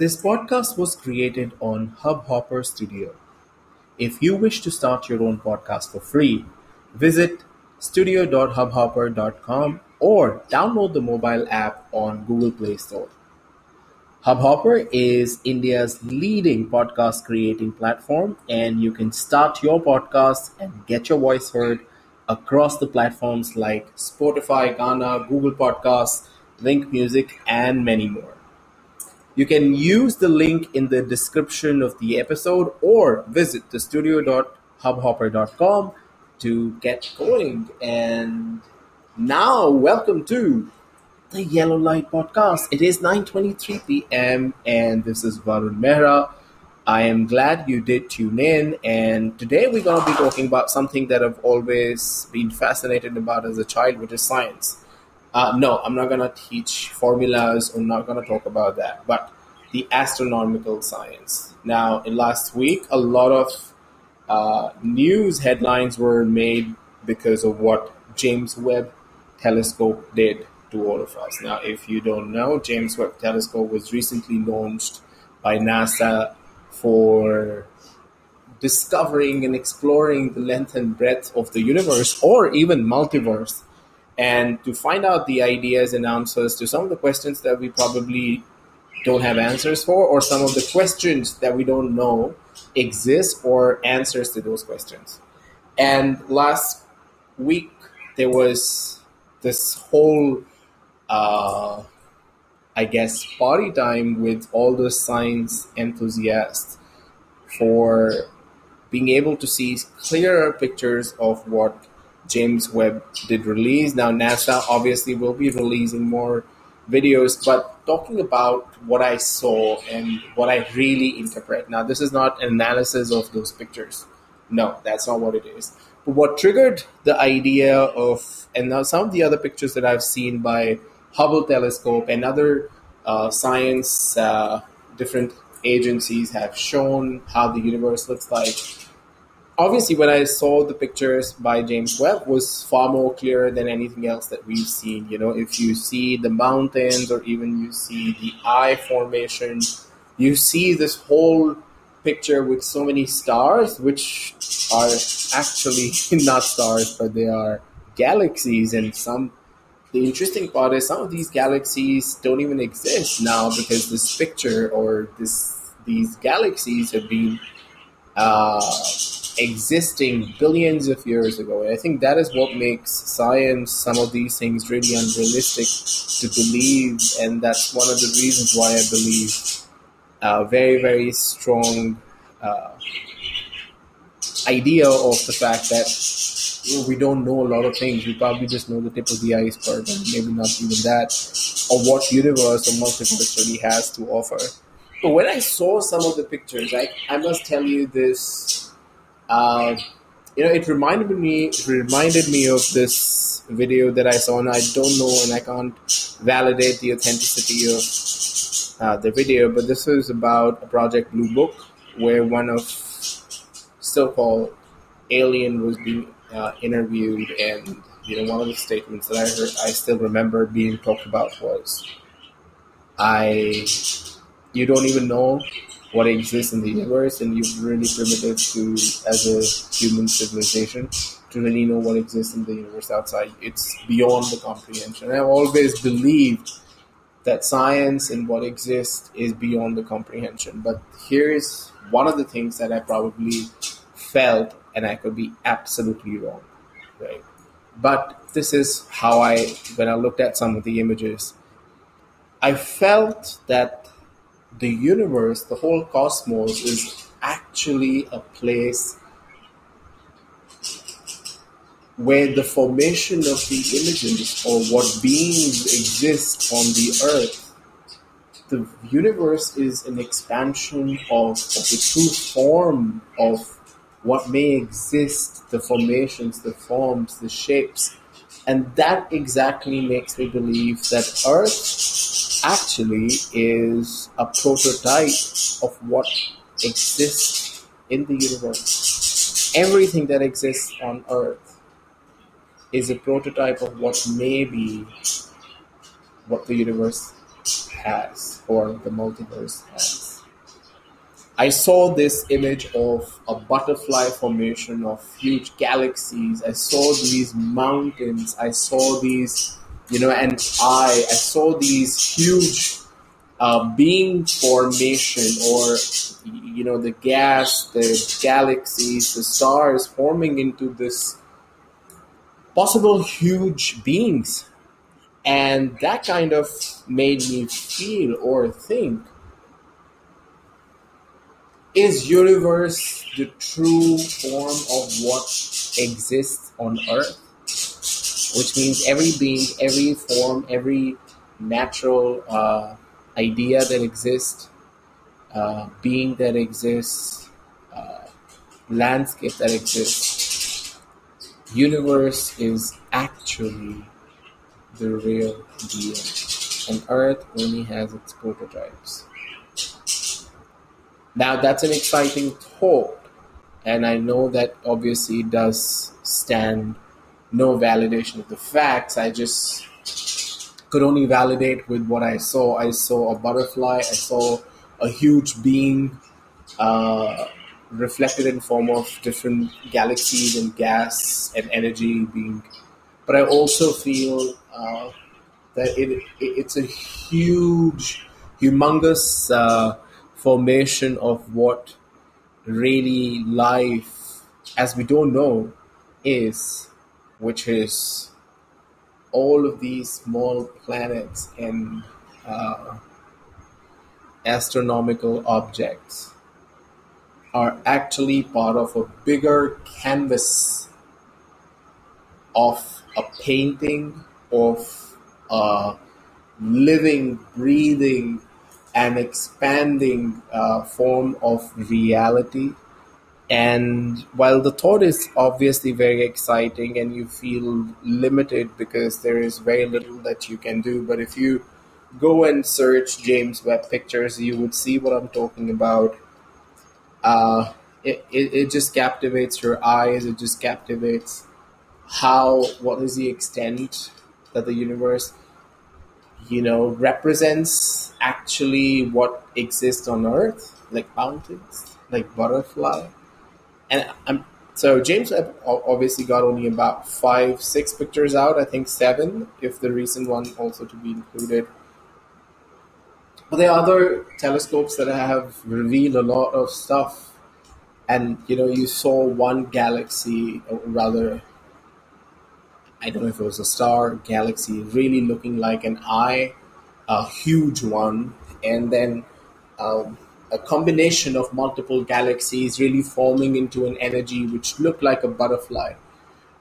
This podcast was created on Hubhopper Studio. If you wish to start your own podcast for free, visit studio.hubhopper.com or download the mobile app on Google Play Store. Hubhopper is India's leading podcast creating platform, and you can start your podcast and get your voice heard across the platforms like Spotify, Gaana, Google Podcasts, Wynk Music, and many more. You can use the link in the description of the episode or visit the studio.hubhopper.com to get going. And now, welcome to the Yellow Light Podcast. It is 9:23 p.m. and this is Varun Mehra. I am glad you did tune in, and today we're going to be talking about something that I've always been fascinated about as a child, which is science. Uh, no, I'm not going to teach formulas. I'm not going to talk about that, but the astronomical science. Now, in last week, a lot of uh, news headlines were made because of what James Webb Telescope did to all of us. Now, if you don't know, James Webb Telescope was recently launched by NASA for discovering and exploring the length and breadth of the universe or even multiverse and to find out the ideas and answers to some of the questions that we probably don't have answers for or some of the questions that we don't know exist or answers to those questions. And last week there was this whole uh, I guess, party time with all the science enthusiasts for being able to see clearer pictures of what James Webb did release. Now, NASA obviously will be releasing more videos, but talking about what I saw and what I really interpret. Now, this is not an analysis of those pictures. No, that's not what it is. But what triggered the idea of, and now some of the other pictures that I've seen by Hubble telescope and other uh, science uh, different agencies have shown how the universe looks like. Obviously, when I saw the pictures by James Webb, was far more clear than anything else that we've seen. You know, if you see the mountains or even you see the eye formation, you see this whole picture with so many stars, which are actually not stars, but they are galaxies, and some the interesting part is some of these galaxies don't even exist now because this picture or this these galaxies have been uh, existing billions of years ago. And I think that is what makes science some of these things really unrealistic to believe, and that's one of the reasons why I believe a uh, very very strong uh, idea of the fact that we don't know a lot of things. We probably just know the tip of the iceberg, and maybe not even that, of what universe or multiverse really has to offer. But when I saw some of the pictures, I, I must tell you this. Uh, you know, it reminded me it reminded me of this video that I saw, and I don't know, and I can't validate the authenticity of uh, the video. But this was about a project Blue Book, where one of so-called alien was being uh, interviewed, and you know, one of the statements that I heard, I still remember being talked about was, "I, you don't even know what exists in the universe, and you're really primitive to as a human civilization to really know what exists in the universe outside. It's beyond the comprehension." I've always believed that science and what exists is beyond the comprehension. But here's one of the things that I probably felt and I could be absolutely wrong, right? But this is how I, when I looked at some of the images, I felt that the universe, the whole cosmos, is actually a place where the formation of the images or what beings exist on the earth the universe is an expansion of, of the true form of what may exist, the formations, the forms, the shapes. And that exactly makes me believe that Earth actually is a prototype of what exists in the universe. Everything that exists on Earth is a prototype of what may be what the universe has or the multiverse has. I saw this image of a butterfly formation of huge galaxies. I saw these mountains. I saw these, you know, and I I saw these huge uh, being formation or you know the gas, the galaxies, the stars forming into this possible huge beings and that kind of made me feel or think is universe the true form of what exists on earth which means every being every form every natural uh, idea that exists uh, being that exists uh, landscape that exists universe is actually the real deal, and Earth only has its prototypes. Now, that's an exciting thought, and I know that obviously does stand no validation of the facts. I just could only validate with what I saw. I saw a butterfly, I saw a huge being uh, reflected in form of different galaxies and gas and energy being but I also feel uh, that it, it, it's a huge, humongous uh, formation of what really life, as we don't know, is, which is all of these small planets and uh, astronomical objects are actually part of a bigger canvas of a painting of a living, breathing, and expanding uh, form of reality. And while the thought is obviously very exciting and you feel limited because there is very little that you can do, but if you go and search James Webb pictures, you would see what I'm talking about. Uh, it, it, it just captivates your eyes, it just captivates how what is the extent that the universe you know represents actually what exists on earth like mountains like butterfly. And i'm so james obviously got only about five six pictures out i think seven if the recent one also to be included. But there are other telescopes that have revealed a lot of stuff. And you know you saw one galaxy or rather I don't know if it was a star, galaxy, really looking like an eye, a huge one, and then um, a combination of multiple galaxies really forming into an energy which looked like a butterfly.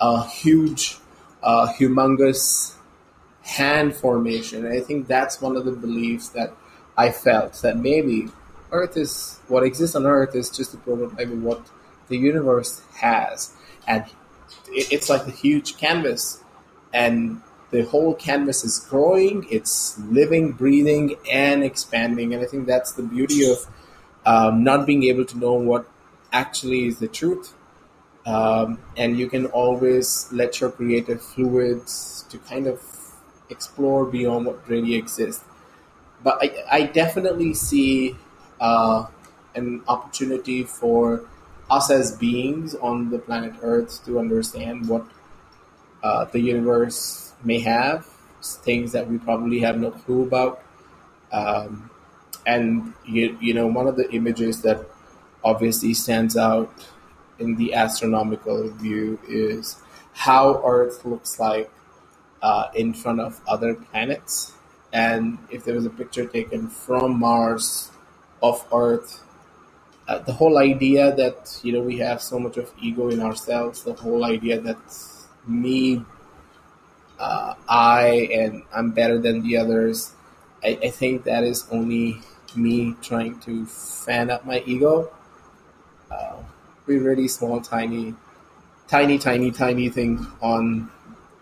A huge, uh, humongous hand formation. And I think that's one of the beliefs that I felt that maybe Earth is what exists on Earth is just a prototype of what the universe has. And it's like a huge canvas, and the whole canvas is growing, it's living, breathing, and expanding. And I think that's the beauty of um, not being able to know what actually is the truth. Um, and you can always let your creative fluids to kind of explore beyond what really exists. But I, I definitely see uh, an opportunity for us as beings on the planet Earth to understand what uh, the universe may have, things that we probably have no clue about. Um, and you, you know, one of the images that obviously stands out in the astronomical view is how Earth looks like uh, in front of other planets. And if there was a picture taken from Mars of Earth uh, the whole idea that you know we have so much of ego in ourselves the whole idea that me uh, i and i'm better than the others I, I, think that is only me trying to fan up my ego. Uh, we're really small tiny tiny tiny tiny thing on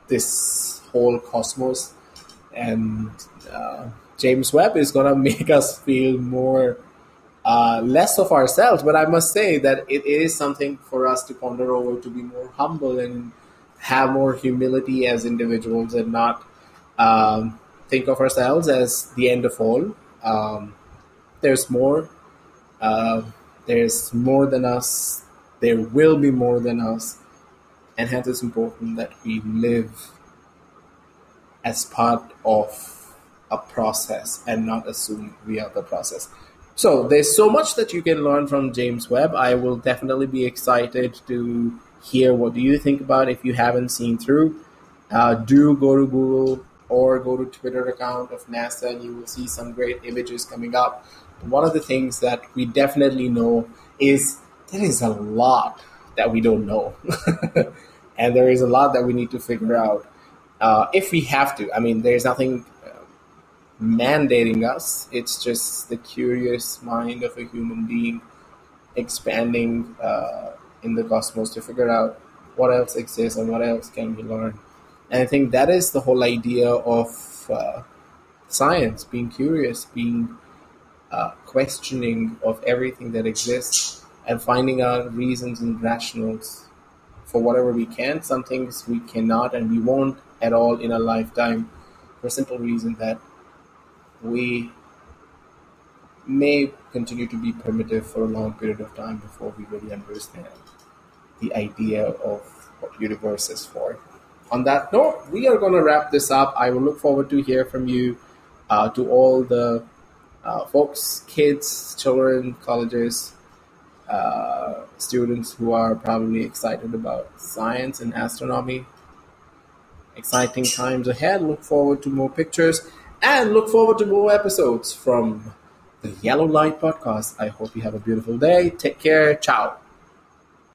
this whole cosmos. And uh, james webb is to make us feel more uh, less of ourselves. But I must say that it is something for us to ponder over to be more humble and have more humility as individuals and not um, think of ourselves as the end of all. Um, there's more. Uh, there's more than us. There will be more than us. And hence it's important that we live as part of a process and not assume we are the process. So there's so much that you can learn from James Webb. I will definitely be excited to hear what do you think about if you haven't seen through. Uh, do go to Google or go to Twitter account of NASA and you will see some great images coming up. One of the things that we definitely know is there is a lot that we don't know. and there is a lot that we need to figure out uh, if we have to. I mean, there's nothing mandating us, it's just the curious mind of a human being expanding uh, in the cosmos to figure out what else exists and what else can we learn. And I think that is the whole idea of uh, science being curious, being uh, questioning of everything that exists, and finding out reasons and rationals for whatever we can. Some things we cannot and we won't at all in a lifetime for simple reason that we may continue to be primitive for a long period of time before we really understand the idea of what universe is for on that note, we are going to wrap this up. I will look forward to hear from you, uh, to all the uh, folks, kids, children, colleges, uh, students who are probably excited about science and astronomy. Exciting times ahead. Look forward to more pictures and look forward to more episodes from the Yellow Light Podcast. I hope you have a beautiful day. Take care. Ciao.